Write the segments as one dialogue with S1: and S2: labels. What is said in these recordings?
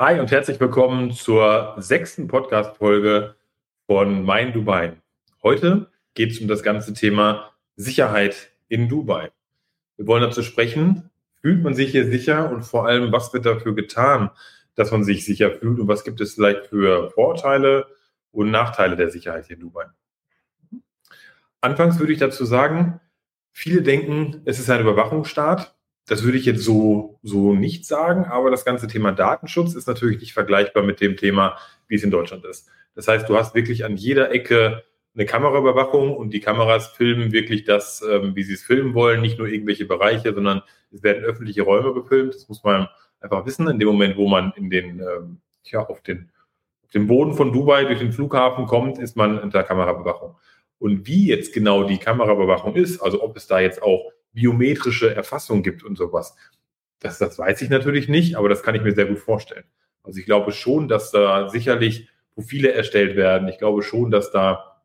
S1: Hi und herzlich willkommen zur sechsten Podcast-Folge von Mein Dubai. Heute geht es um das ganze Thema Sicherheit in Dubai. Wir wollen dazu sprechen, fühlt man sich hier sicher und vor allem, was wird dafür getan, dass man sich sicher fühlt und was gibt es vielleicht für Vorteile und Nachteile der Sicherheit hier in Dubai. Anfangs würde ich dazu sagen, viele denken, es ist ein Überwachungsstaat das würde ich jetzt so, so nicht sagen, aber das ganze Thema Datenschutz ist natürlich nicht vergleichbar mit dem Thema, wie es in Deutschland ist. Das heißt, du hast wirklich an jeder Ecke eine Kameraüberwachung und die Kameras filmen wirklich das, ähm, wie sie es filmen wollen, nicht nur irgendwelche Bereiche, sondern es werden öffentliche Räume gefilmt. Das muss man einfach wissen. In dem Moment, wo man in den, ähm, ja, auf den, auf den Boden von Dubai durch den Flughafen kommt, ist man unter Kameraüberwachung. Und wie jetzt genau die Kameraüberwachung ist, also ob es da jetzt auch biometrische Erfassung gibt und sowas. Das, das weiß ich natürlich nicht, aber das kann ich mir sehr gut vorstellen. Also ich glaube schon, dass da sicherlich Profile erstellt werden. Ich glaube schon, dass da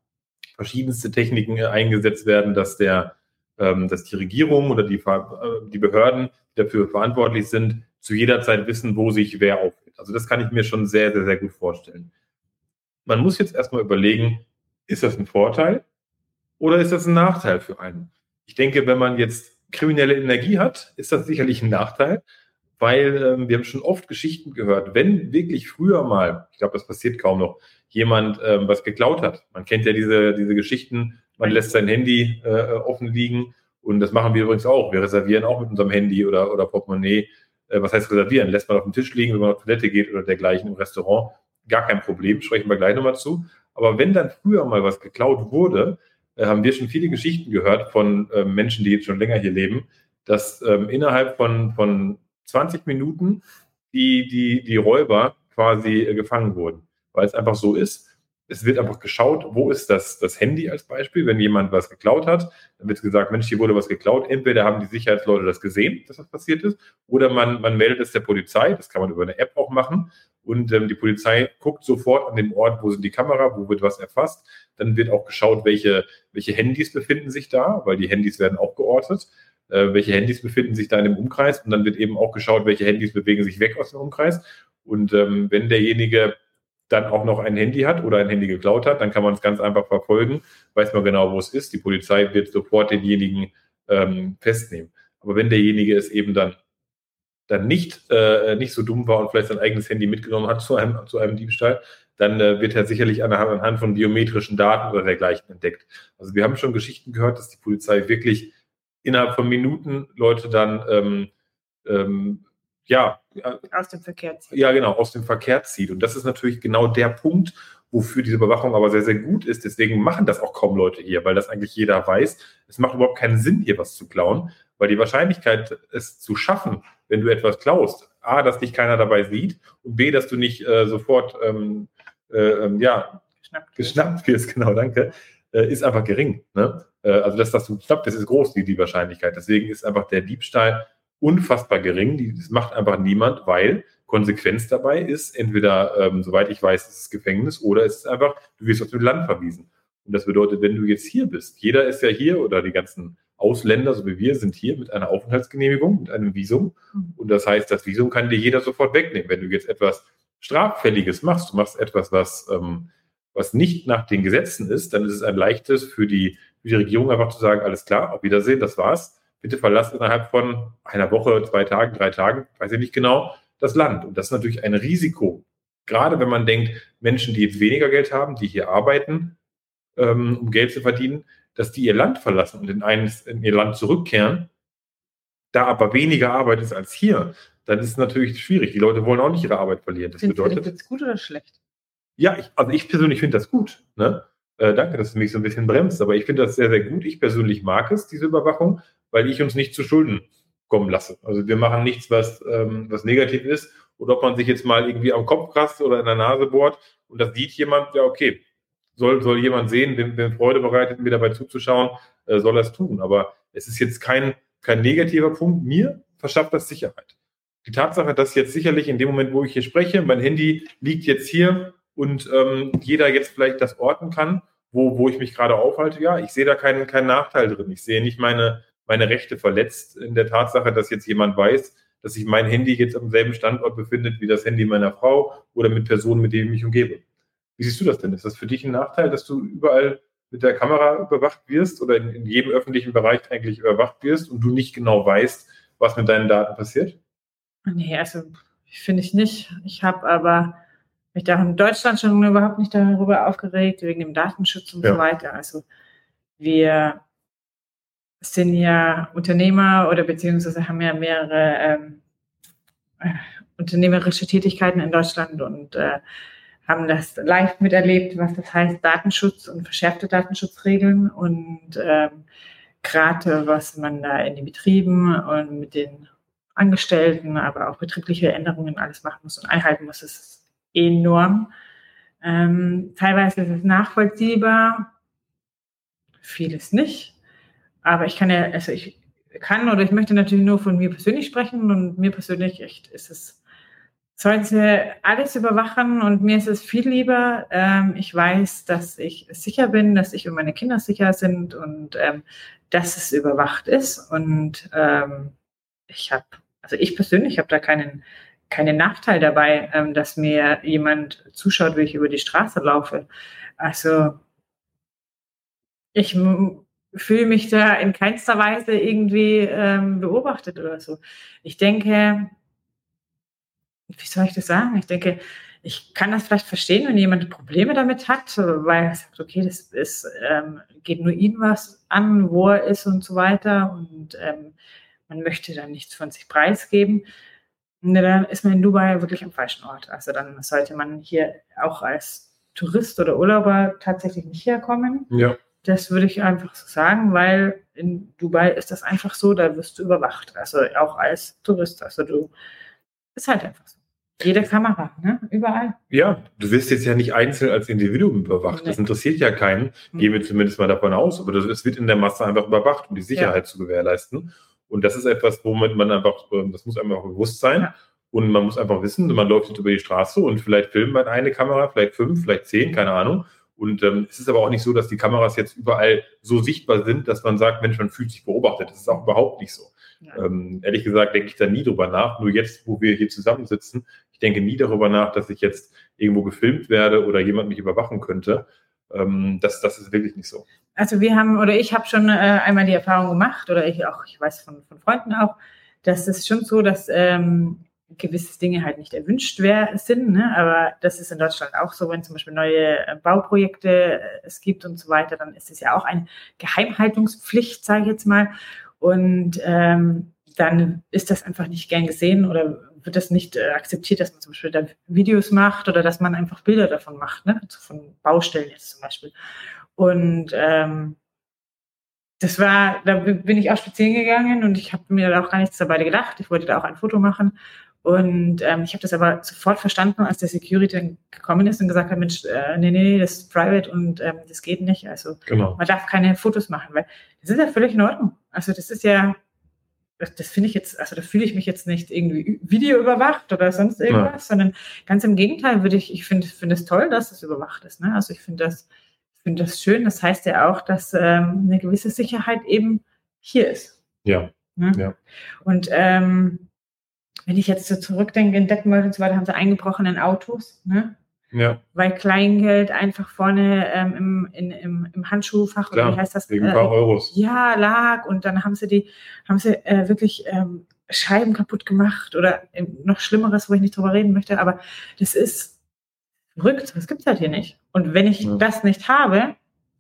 S1: verschiedenste Techniken eingesetzt werden, dass der, ähm, dass die Regierung oder die, äh, die Behörden, die dafür verantwortlich sind, zu jeder Zeit wissen, wo sich wer aufhält. Also das kann ich mir schon sehr, sehr, sehr gut vorstellen. Man muss jetzt erstmal überlegen, ist das ein Vorteil oder ist das ein Nachteil für einen? Ich denke, wenn man jetzt kriminelle Energie hat, ist das sicherlich ein Nachteil, weil ähm, wir haben schon oft Geschichten gehört, wenn wirklich früher mal, ich glaube, das passiert kaum noch, jemand ähm, was geklaut hat. Man kennt ja diese, diese Geschichten, man lässt sein Handy äh, offen liegen und das machen wir übrigens auch. Wir reservieren auch mit unserem Handy oder, oder Portemonnaie. Äh, was heißt reservieren? Lässt man auf dem Tisch liegen, wenn man auf Toilette geht oder dergleichen im Restaurant. Gar kein Problem, sprechen wir gleich nochmal zu. Aber wenn dann früher mal was geklaut wurde, äh, haben wir schon viele Geschichten gehört von äh, Menschen, die jetzt schon länger hier leben, dass ähm, innerhalb von, von 20 Minuten die, die, die Räuber quasi äh, gefangen wurden. Weil es einfach so ist, es wird einfach geschaut, wo ist das, das Handy als Beispiel, wenn jemand was geklaut hat, dann wird gesagt, Mensch, hier wurde was geklaut. Entweder haben die Sicherheitsleute das gesehen, dass das passiert ist, oder man, man meldet es der Polizei, das kann man über eine App auch machen, und ähm, die Polizei guckt sofort an dem Ort, wo sind die Kamera, wo wird was erfasst. Dann wird auch geschaut, welche, welche Handys befinden sich da, weil die Handys werden auch geortet. Äh, welche Handys befinden sich da in dem Umkreis? Und dann wird eben auch geschaut, welche Handys bewegen sich weg aus dem Umkreis. Und ähm, wenn derjenige dann auch noch ein Handy hat oder ein Handy geklaut hat, dann kann man es ganz einfach verfolgen, weiß man genau, wo es ist. Die Polizei wird sofort denjenigen ähm, festnehmen. Aber wenn derjenige es eben dann dann nicht, äh, nicht so dumm war und vielleicht sein eigenes Handy mitgenommen hat zu einem, zu einem Diebstahl, dann äh, wird er sicherlich anhand, anhand von biometrischen Daten oder dergleichen entdeckt. Also wir haben schon Geschichten gehört, dass die Polizei wirklich innerhalb von Minuten Leute dann ähm, ähm, ja
S2: aus dem Verkehr
S1: zieht. Ja, genau, aus dem Verkehr zieht. Und das ist natürlich genau der Punkt, wofür diese Überwachung aber sehr, sehr gut ist. Deswegen machen das auch kaum Leute hier, weil das eigentlich jeder weiß. Es macht überhaupt keinen Sinn, hier was zu klauen, weil die Wahrscheinlichkeit, es zu schaffen, wenn du etwas klaust, A, dass dich keiner dabei sieht und B, dass du nicht äh, sofort ähm, äh, ähm, ja, geschnappt, geschnappt wirst, genau, danke, äh, ist einfach gering. Ne? Äh, also, dass das du geschnappt ist, ist groß, die, die Wahrscheinlichkeit. Deswegen ist einfach der Diebstahl unfassbar gering. Die, das macht einfach niemand, weil Konsequenz dabei ist, entweder, ähm, soweit ich weiß, ist es Gefängnis oder es ist einfach, du wirst aus dem Land verwiesen. Und das bedeutet, wenn du jetzt hier bist, jeder ist ja hier oder die ganzen Ausländer, so wie wir, sind hier mit einer Aufenthaltsgenehmigung, mit einem Visum. Mhm. Und das heißt, das Visum kann dir jeder sofort wegnehmen. Wenn du jetzt etwas Straffälliges machst, du machst etwas, was, ähm, was nicht nach den Gesetzen ist, dann ist es ein leichtes für die, für die Regierung einfach zu sagen, alles klar, auf Wiedersehen, das war's. Bitte verlass innerhalb von einer Woche, zwei Tagen, drei Tagen, weiß ich nicht genau, das Land. Und das ist natürlich ein Risiko. Gerade wenn man denkt, Menschen, die jetzt weniger Geld haben, die hier arbeiten, ähm, um Geld zu verdienen, dass die ihr Land verlassen und in, ein, in ihr Land zurückkehren, da aber weniger Arbeit ist als hier, dann ist es natürlich schwierig. Die Leute wollen auch nicht ihre Arbeit verlieren.
S2: Das Findest bedeutet. Ist das gut oder schlecht?
S1: Ja, ich, also ich persönlich finde das gut. Ne? Äh, danke, dass du mich so ein bisschen bremst, aber ich finde das sehr, sehr gut. Ich persönlich mag es, diese Überwachung, weil ich uns nicht zu Schulden kommen lasse. Also wir machen nichts, was, ähm, was negativ ist. Oder ob man sich jetzt mal irgendwie am Kopf kratzt oder in der Nase bohrt und das sieht jemand, ja, okay, soll, soll jemand sehen, dem, dem Freude bereitet, mir dabei zuzuschauen, äh, soll es tun. Aber es ist jetzt kein, kein negativer Punkt. Mir verschafft das Sicherheit. Die Tatsache, dass jetzt sicherlich in dem Moment, wo ich hier spreche, mein Handy liegt jetzt hier und ähm, jeder jetzt vielleicht das orten kann, wo, wo ich mich gerade aufhalte, ja, ich sehe da keinen, keinen Nachteil drin. Ich sehe nicht meine, meine Rechte verletzt in der Tatsache, dass jetzt jemand weiß, dass sich mein Handy jetzt am selben Standort befindet wie das Handy meiner Frau oder mit Personen, mit denen ich mich umgebe. Wie siehst du das denn? Ist das für dich ein Nachteil, dass du überall mit der Kamera überwacht wirst oder in, in jedem öffentlichen Bereich eigentlich überwacht wirst und du nicht genau weißt, was mit deinen Daten passiert?
S2: Nee, also finde ich nicht. Ich habe aber mich da in Deutschland schon überhaupt nicht darüber aufgeregt, wegen dem Datenschutz und ja. so weiter. Also wir sind ja Unternehmer oder beziehungsweise haben ja mehrere ähm, äh, unternehmerische Tätigkeiten in Deutschland und äh, haben das live miterlebt, was das heißt, Datenschutz und verschärfte Datenschutzregeln und ähm, gerade was man da in den Betrieben und mit den Angestellten, aber auch betriebliche Änderungen alles machen muss und einhalten muss, ist enorm. Ähm, teilweise ist es nachvollziehbar, vieles nicht. Aber ich kann ja, also ich kann oder ich möchte natürlich nur von mir persönlich sprechen und mir persönlich echt ist es, sollen sie alles überwachen und mir ist es viel lieber. Ähm, ich weiß, dass ich sicher bin, dass ich und meine Kinder sicher sind und ähm, dass es überwacht ist und ähm, ich habe, also ich persönlich habe da keinen keinen Nachteil dabei, ähm, dass mir jemand zuschaut, wie ich über die Straße laufe. Also ich fühle mich da in keinster Weise irgendwie ähm, beobachtet oder so. Ich denke, wie soll ich das sagen? Ich denke, ich kann das vielleicht verstehen, wenn jemand Probleme damit hat, weil er sagt, okay, das ist, ähm, geht nur ihn was an, wo er ist und so weiter und ähm, man möchte dann nichts von sich preisgeben. Und dann ist man in Dubai wirklich am falschen Ort. Also dann sollte man hier auch als Tourist oder Urlauber tatsächlich nicht herkommen.
S1: Ja.
S2: Das würde ich einfach so sagen, weil in Dubai ist das einfach so, da wirst du überwacht. Also auch als Tourist. Also du ist halt einfach so. Jede Kamera, ne? Überall.
S1: Ja, du wirst jetzt ja nicht einzeln als Individuum überwacht. Nee. Das interessiert ja keinen. Mhm. Gehen wir zumindest mal davon aus. Aber es wird in der Masse einfach überwacht, um die Sicherheit ja. zu gewährleisten. Und das ist etwas, womit man einfach, das muss einem auch bewusst sein. Ja. Und man muss einfach wissen, man läuft jetzt über die Straße und vielleicht filmt man eine Kamera, vielleicht fünf, vielleicht zehn, keine Ahnung. Und ähm, es ist aber auch nicht so, dass die Kameras jetzt überall so sichtbar sind, dass man sagt, Mensch, man fühlt sich beobachtet. Das ist auch überhaupt nicht so. Ja. Ähm, ehrlich gesagt denke ich da nie drüber nach. Nur jetzt, wo wir hier zusammensitzen, ich denke nie darüber nach, dass ich jetzt irgendwo gefilmt werde oder jemand mich überwachen könnte. Ähm, das, das ist wirklich nicht so.
S2: Also wir haben, oder ich habe schon äh, einmal die Erfahrung gemacht, oder ich auch, ich weiß von, von Freunden auch, dass es schon so, dass ähm, gewisse Dinge halt nicht erwünscht sind. Ne? Aber das ist in Deutschland auch so, wenn zum Beispiel neue äh, Bauprojekte äh, es gibt und so weiter, dann ist es ja auch eine Geheimhaltungspflicht, sage ich jetzt mal. Und ähm, dann ist das einfach nicht gern gesehen oder wird das nicht äh, akzeptiert, dass man zum Beispiel da Videos macht oder dass man einfach Bilder davon macht, ne? Also von Baustellen jetzt zum Beispiel. Und ähm, das war, da bin ich auch spazieren gegangen und ich habe mir da auch gar nichts dabei gedacht. Ich wollte da auch ein Foto machen und ähm, ich habe das aber sofort verstanden, als der Security gekommen ist und gesagt hat, Mensch, äh, nee, nee, das ist private und ähm, das geht nicht. Also genau. man darf keine Fotos machen, weil das ist ja völlig in Ordnung. Also das ist ja, das, das finde ich jetzt, also da fühle ich mich jetzt nicht irgendwie Video überwacht oder sonst irgendwas, ja. sondern ganz im Gegenteil würde ich, ich finde finde es toll, dass es überwacht ist. Ne? Also ich finde das, finde das schön. Das heißt ja auch, dass ähm, eine gewisse Sicherheit eben hier ist.
S1: Ja.
S2: Ne?
S1: ja.
S2: Und ähm, wenn ich jetzt so zurückdenke, in Detmold und so weiter, haben sie eingebrochen in Autos, ne?
S1: Ja.
S2: Weil Kleingeld einfach vorne ähm, im, in, im, im Handschuhfach,
S1: Klar, oder wie heißt das? Wegen ein paar äh, Euros.
S2: Ja, lag und dann haben sie die, haben sie äh, wirklich ähm, Scheiben kaputt gemacht oder noch Schlimmeres, wo ich nicht drüber reden möchte, aber das ist verrückt, das gibt es halt hier nicht. Und wenn ich ja. das nicht habe,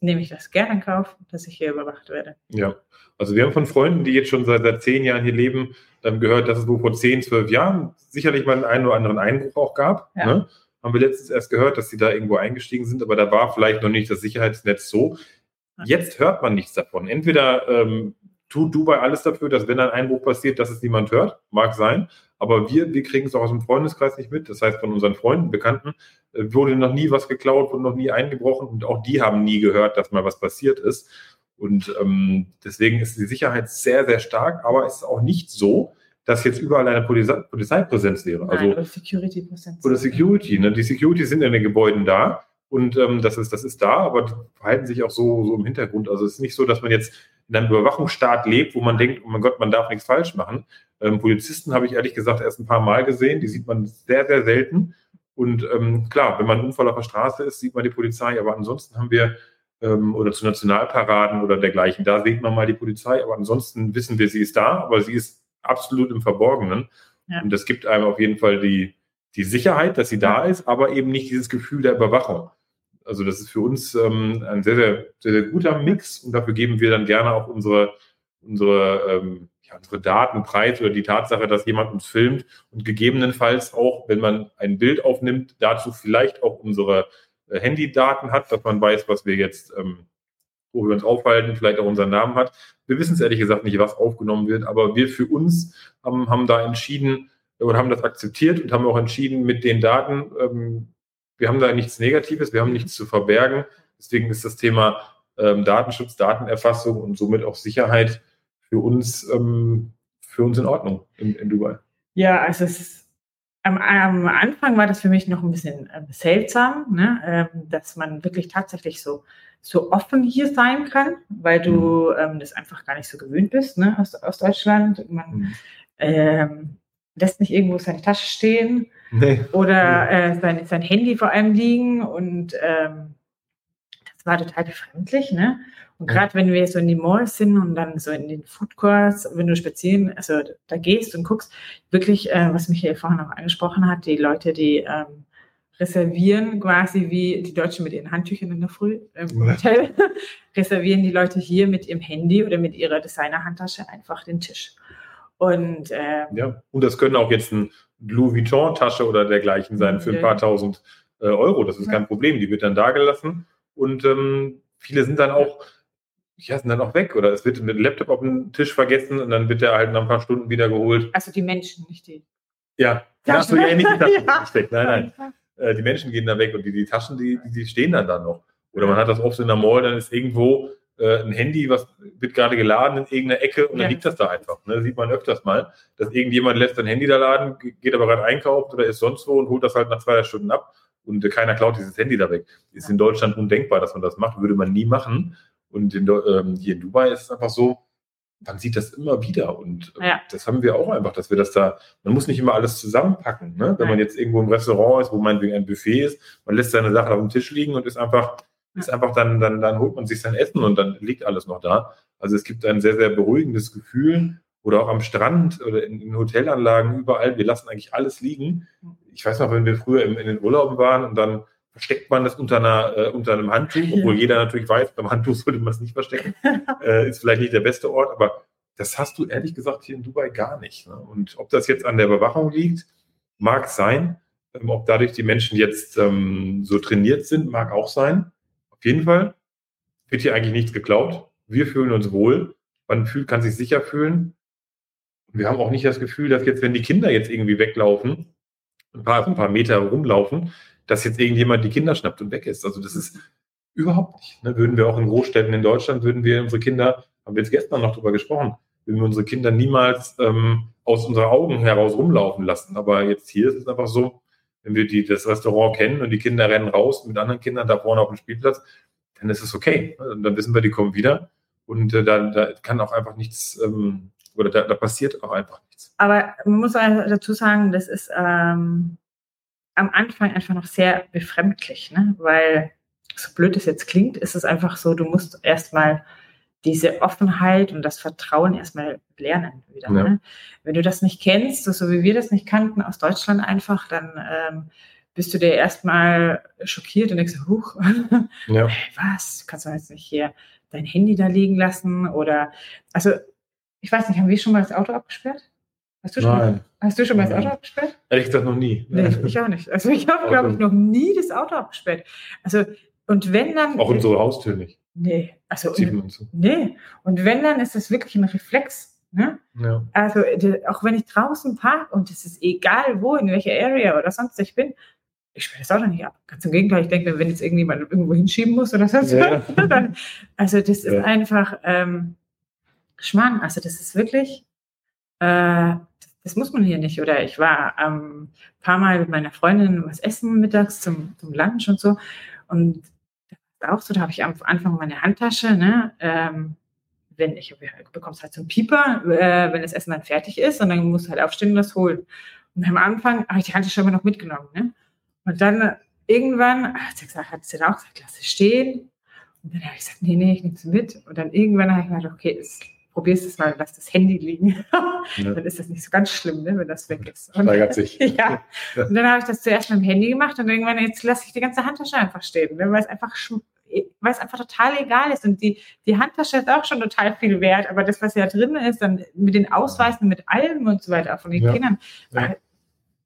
S2: nehme ich das gerne in Kauf, dass ich hier überwacht werde.
S1: Ja, also wir haben von Freunden, die jetzt schon seit, seit zehn Jahren hier leben, ähm, gehört, dass es wohl vor zehn, zwölf Jahren sicherlich mal einen oder anderen Einbruch auch gab. Ja. Ne? Haben wir letztens erst gehört, dass sie da irgendwo eingestiegen sind, aber da war vielleicht noch nicht das Sicherheitsnetz so. Jetzt hört man nichts davon. Entweder ähm, tut Dubai alles dafür, dass wenn ein Einbruch passiert, dass es niemand hört, mag sein, aber wir, wir kriegen es auch aus dem Freundeskreis nicht mit. Das heißt, von unseren Freunden, Bekannten äh, wurde noch nie was geklaut, wurde noch nie eingebrochen und auch die haben nie gehört, dass mal was passiert ist. Und ähm, deswegen ist die Sicherheit sehr, sehr stark, aber es ist auch nicht so, dass jetzt überall eine Polizei Polizeipräsenz wäre.
S2: Nein, also, oder Security-Präsenz.
S1: Oder Security. Ne? Die Security sind in den Gebäuden da und ähm, das, ist, das ist da, aber die verhalten sich auch so, so im Hintergrund. Also es ist nicht so, dass man jetzt in einem Überwachungsstaat lebt, wo man denkt, oh mein Gott, man darf nichts falsch machen. Ähm, Polizisten habe ich ehrlich gesagt erst ein paar Mal gesehen, die sieht man sehr, sehr selten. Und ähm, klar, wenn man ein Unfall auf der Straße ist, sieht man die Polizei, aber ansonsten haben wir ähm, oder zu Nationalparaden oder dergleichen, da sieht man mal die Polizei, aber ansonsten wissen wir, sie ist da, aber sie ist absolut im Verborgenen. Ja. Und das gibt einem auf jeden Fall die, die Sicherheit, dass sie da ist, aber eben nicht dieses Gefühl der Überwachung. Also das ist für uns ähm, ein sehr, sehr, sehr, sehr, guter Mix und dafür geben wir dann gerne auch unsere, unsere, ähm, ja, unsere Daten preis oder die Tatsache, dass jemand uns filmt und gegebenenfalls auch, wenn man ein Bild aufnimmt, dazu vielleicht auch unsere äh, Handydaten hat, dass man weiß, was wir jetzt, ähm, wo wir uns aufhalten, vielleicht auch unseren Namen hat. Wir wissen es ehrlich gesagt nicht, was aufgenommen wird, aber wir für uns haben, haben da entschieden und haben das akzeptiert und haben auch entschieden, mit den Daten ähm, wir haben da nichts Negatives, wir haben nichts zu verbergen. Deswegen ist das Thema ähm, Datenschutz, Datenerfassung und somit auch Sicherheit für uns, ähm, für uns in Ordnung in, in Dubai.
S2: Ja, also es ist, am, am, Anfang war das für mich noch ein bisschen äh, seltsam, ne? ähm, dass man wirklich tatsächlich so, so offen hier sein kann, weil du mhm. ähm, das einfach gar nicht so gewöhnt bist ne? aus, aus Deutschland. Man mhm. Lässt nicht irgendwo seine Tasche stehen Nee. Oder äh, sein, sein Handy vor allem liegen und ähm, das war total befremdlich, ne? Und gerade wenn wir so in die Malls sind und dann so in den Food Courts, wenn du spazieren, also da gehst und guckst, wirklich, äh, was mich hier vorhin auch angesprochen hat, die Leute, die ähm, reservieren quasi wie die Deutschen mit ihren Handtüchern in der Früh im Hotel, reservieren die Leute hier mit ihrem Handy oder mit ihrer Designer-Handtasche einfach den Tisch. Und, äh,
S1: ja, und das können auch jetzt ein Louis Vuitton-Tasche oder dergleichen sein für ein paar tausend äh, Euro. Das ist kein Problem. Die wird dann da gelassen und ähm, viele sind dann auch, ja, sind dann auch weg oder es wird mit Laptop auf dem Tisch vergessen und dann wird der halt nach ein paar Stunden wieder geholt.
S2: Also die Menschen, nicht die.
S1: Ja, ja hast du ja nicht die Taschen ja. Nein, nein. Äh, die Menschen gehen da weg und die, die Taschen, die, die stehen dann da noch. Oder man hat das oft in der Mall, dann ist irgendwo äh, ein Handy, was wird gerade geladen in irgendeiner Ecke und dann liegt das da einfach. Ne? Sieht man öfters mal, dass irgendjemand lässt ein Handy da laden, geht aber gerade einkaufen oder ist sonst wo und holt das halt nach zwei Stunden ab und äh, keiner klaut dieses Handy da weg. Ist in Deutschland undenkbar, dass man das macht, würde man nie machen. Und in, ähm, hier in Dubai ist es einfach so, man sieht das immer wieder und äh, ja. das haben wir auch einfach, dass wir das da, man muss nicht immer alles zusammenpacken. Ne? Wenn man jetzt irgendwo im Restaurant ist, wo meinetwegen ein Buffet ist, man lässt seine Sachen auf dem Tisch liegen und ist einfach ist einfach dann, dann, dann holt man sich sein Essen und dann liegt alles noch da. Also es gibt ein sehr, sehr beruhigendes Gefühl oder auch am Strand oder in, in Hotelanlagen überall. Wir lassen eigentlich alles liegen. Ich weiß noch, wenn wir früher in, in den Urlauben waren und dann versteckt man das unter, einer, äh, unter einem Handtuch, obwohl jeder natürlich weiß, beim Handtuch sollte man es nicht verstecken. Äh, ist vielleicht nicht der beste Ort, aber das hast du ehrlich gesagt hier in Dubai gar nicht. Ne? Und ob das jetzt an der Überwachung liegt, mag sein. Ähm, ob dadurch die Menschen jetzt ähm, so trainiert sind, mag auch sein jeden Fall wird hier eigentlich nichts geklaut. Wir fühlen uns wohl. Man fühlt, kann sich sicher fühlen. wir haben auch nicht das Gefühl, dass jetzt, wenn die Kinder jetzt irgendwie weglaufen, ein paar, ein paar Meter rumlaufen, dass jetzt irgendjemand die Kinder schnappt und weg ist. Also das ist überhaupt nicht. Ne? Würden wir auch in Großstädten in Deutschland, würden wir unsere Kinder, haben wir jetzt gestern noch drüber gesprochen, würden wir unsere Kinder niemals ähm, aus unseren Augen heraus rumlaufen lassen. Aber jetzt hier ist es einfach so, wenn wir die, das Restaurant kennen und die Kinder rennen raus mit anderen Kindern da vorne auf dem Spielplatz, dann ist es okay. Und dann wissen wir, die kommen wieder. Und äh, da, da kann auch einfach nichts, ähm, oder da, da, passiert auch einfach nichts.
S2: Aber man muss dazu sagen, das ist ähm, am Anfang einfach noch sehr befremdlich, ne? weil so blöd es jetzt klingt, ist es einfach so, du musst erstmal diese Offenheit und das Vertrauen erstmal lernen wieder. Ja. Ne? Wenn du das nicht kennst, so wie wir das nicht kannten aus Deutschland einfach, dann ähm, bist du dir erstmal schockiert und denkst, huch, ja. was, kannst du jetzt nicht hier dein Handy da liegen lassen oder, also ich weiß nicht, haben wir schon mal das Auto abgesperrt? Hast du schon, Nein. Mal, hast du schon mal das Auto abgesperrt?
S1: Ehrlich gesagt noch nie.
S2: Nee, ich auch nicht. Also ich habe, glaube ich, noch nie das Auto abgesperrt. Also und wenn dann.
S1: Auch unsere Haustür nicht.
S2: Nee, also und, nee. Und wenn, dann ist das wirklich ein Reflex. Ne? Ja. Also auch wenn ich draußen parke und es ist egal wo, in welcher Area oder sonst ich bin, ich sperre das Auto nicht ab. Ganz im Gegenteil, ich denke, wenn jetzt irgendjemand irgendwo hinschieben muss oder sonst ja. was, dann, also das ist ja. einfach ähm, Schmarrn. Also das ist wirklich, äh, das muss man hier nicht. Oder ich war ein ähm, paar Mal mit meiner Freundin was essen mittags zum, zum Lunch und so. Und auch so, da habe ich am Anfang meine Handtasche, ne, ähm, wenn ich bekommst halt so einen Pieper, äh, wenn das Essen dann fertig ist und dann musst du halt aufstehen und das holen. Und am Anfang habe ich die Handtasche immer noch mitgenommen. Ne? Und dann irgendwann hat sie gesagt, hat sie dann auch gesagt, lass sie stehen. Und dann habe ich gesagt, nee, nee, ich nehme sie mit. Und dann irgendwann habe ich gesagt, okay, probierst es mal, lass das Handy liegen. Ja. dann ist das nicht so ganz schlimm, ne, wenn das weg ist.
S1: Und, Steigert sich.
S2: ja. Und dann habe ich das zuerst mit dem Handy gemacht und irgendwann, jetzt lasse ich die ganze Handtasche einfach stehen, ne, weil es einfach weil es einfach total egal ist. Und die, die Handtasche ist auch schon total viel wert, aber das, was ja drin ist, dann mit den Ausweisen, mit allem und so weiter von den ja. Kindern, ja.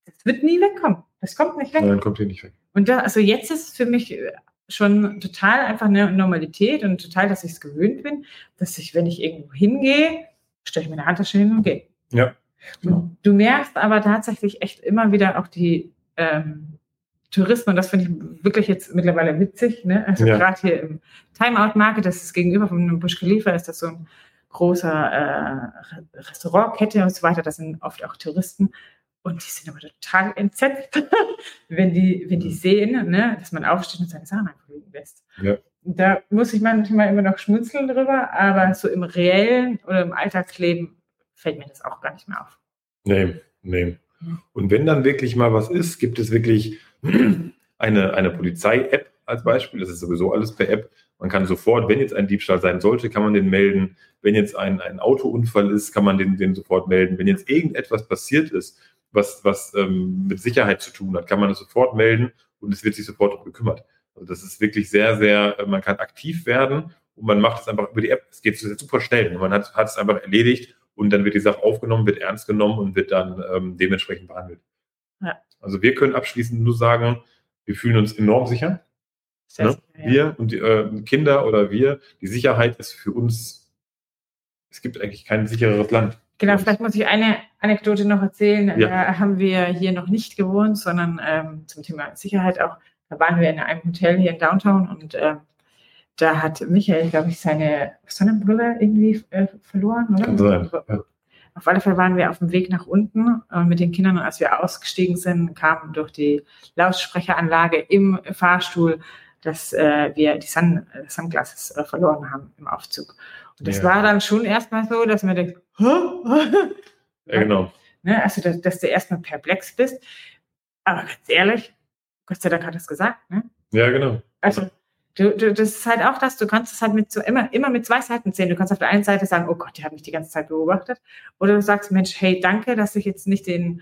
S2: das wird nie wegkommen. Das kommt nicht weg.
S1: Nein, kommt hier nicht weg.
S2: Und da, also jetzt ist es für mich schon total einfach eine Normalität und total, dass ich es gewöhnt bin, dass ich, wenn ich irgendwo hingehe, stelle ich mir eine Handtasche hin und gehe.
S1: Ja.
S2: Und du merkst aber tatsächlich echt immer wieder auch die ähm, Touristen, und das finde ich wirklich jetzt mittlerweile witzig, ne? also ja. gerade hier im Timeout Market, das ist gegenüber von Busch Khalifa, ist das so ein großer äh, Restaurantkette und so weiter, das sind oft auch Touristen und die sind aber total entsetzt, wenn die, wenn die sehen, ne, dass man aufsteht und seine Sachen einfach liegen lässt. Ja. Da muss ich manchmal immer noch schmunzeln drüber, aber so im reellen oder im Alltagsleben fällt mir das auch gar nicht mehr auf.
S1: Nee, nee. Und wenn dann wirklich mal was ist, gibt es wirklich eine, eine Polizei-App als Beispiel. Das ist sowieso alles per App. Man kann sofort, wenn jetzt ein Diebstahl sein sollte, kann man den melden. Wenn jetzt ein, ein Autounfall ist, kann man den, den sofort melden. Wenn jetzt irgendetwas passiert ist, was, was ähm, mit Sicherheit zu tun hat, kann man es sofort melden und es wird sich sofort um gekümmert. Also das ist wirklich sehr, sehr, äh, man kann aktiv werden und man macht es einfach über die App. Es geht super schnell. Man hat, hat es einfach erledigt und dann wird die Sache aufgenommen, wird ernst genommen und wird dann ähm, dementsprechend behandelt. Ja. Also wir können abschließend nur sagen, wir fühlen uns enorm sicher. Ne? Ja. Wir und die äh, Kinder oder wir, die Sicherheit ist für uns, es gibt eigentlich kein sichereres Land.
S2: Genau, vielleicht muss ich eine Anekdote noch erzählen. Ja. Da haben wir hier noch nicht gewohnt, sondern ähm, zum Thema Sicherheit auch. Da waren wir in einem Hotel hier in Downtown und äh, da hat Michael, glaube ich, seine Sonnenbrille irgendwie äh, verloren. Oder? Kann sein. Ja. Auf alle Fälle waren wir auf dem Weg nach unten äh, mit den Kindern und als wir ausgestiegen sind, kam durch die Lautsprecheranlage im Fahrstuhl, dass äh, wir die Sun, äh, Sunglasses äh, verloren haben im Aufzug. Und das ja. war dann schon erstmal so, dass man denkt,
S1: ja, genau.
S2: Ne, also, dass, dass, du erstmal perplex bist. Aber ganz ehrlich, Gott sei Dank hat es gesagt. Ne?
S1: Ja, genau.
S2: Also, du, du, das ist halt auch das, du kannst es halt mit so immer, immer mit zwei Seiten sehen. Du kannst auf der einen Seite sagen, oh Gott, die hat mich die ganze Zeit beobachtet. Oder du sagst, Mensch, hey, danke, dass ich jetzt nicht den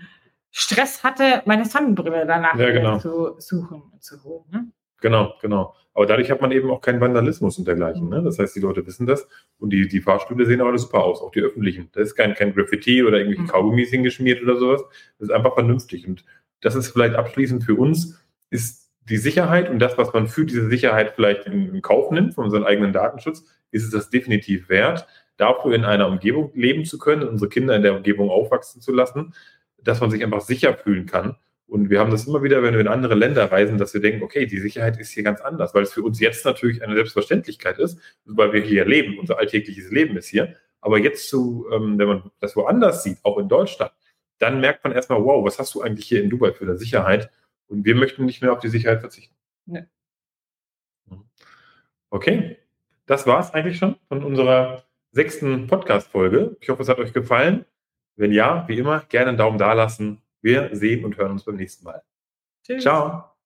S2: Stress hatte, meine Sonnenbrille danach
S1: ja, genau.
S2: zu suchen und zu holen. Ne?
S1: Genau, genau. Aber dadurch hat man eben auch keinen Vandalismus und dergleichen. Ne? Das heißt, die Leute wissen das und die, die Fahrstühle sehen aber super aus, auch die öffentlichen. Da ist kein, kein Graffiti oder irgendwelche mhm. Kaugummis hingeschmiert oder sowas. Das ist einfach vernünftig. Und das ist vielleicht abschließend für uns, ist die Sicherheit und das, was man für diese Sicherheit vielleicht in, Kauf nimmt, von unserem eigenen Datenschutz, ist es das definitiv wert, dafür in einer Umgebung leben zu können, unsere Kinder in der Umgebung aufwachsen zu lassen, dass man sich einfach sicher fühlen kann und wir haben das immer wieder, wenn wir in andere Länder reisen, dass wir denken, okay, die Sicherheit ist hier ganz anders, weil es für uns jetzt natürlich eine Selbstverständlichkeit ist, weil wir hier leben, unser alltägliches Leben ist hier. Aber jetzt zu, ähm, wenn man das woanders sieht, auch in Deutschland, dann merkt man erstmal, wow, was hast du eigentlich hier in Dubai für eine Sicherheit? Und wir möchten nicht mehr auf die Sicherheit verzichten. Nee. Okay, das war es eigentlich schon von unserer sechsten Podcast-Folge. Ich hoffe, es hat euch gefallen. Wenn ja, wie immer, gerne einen Daumen da lassen wir sehen und hören uns beim nächsten Mal. Tschüss. Ciao.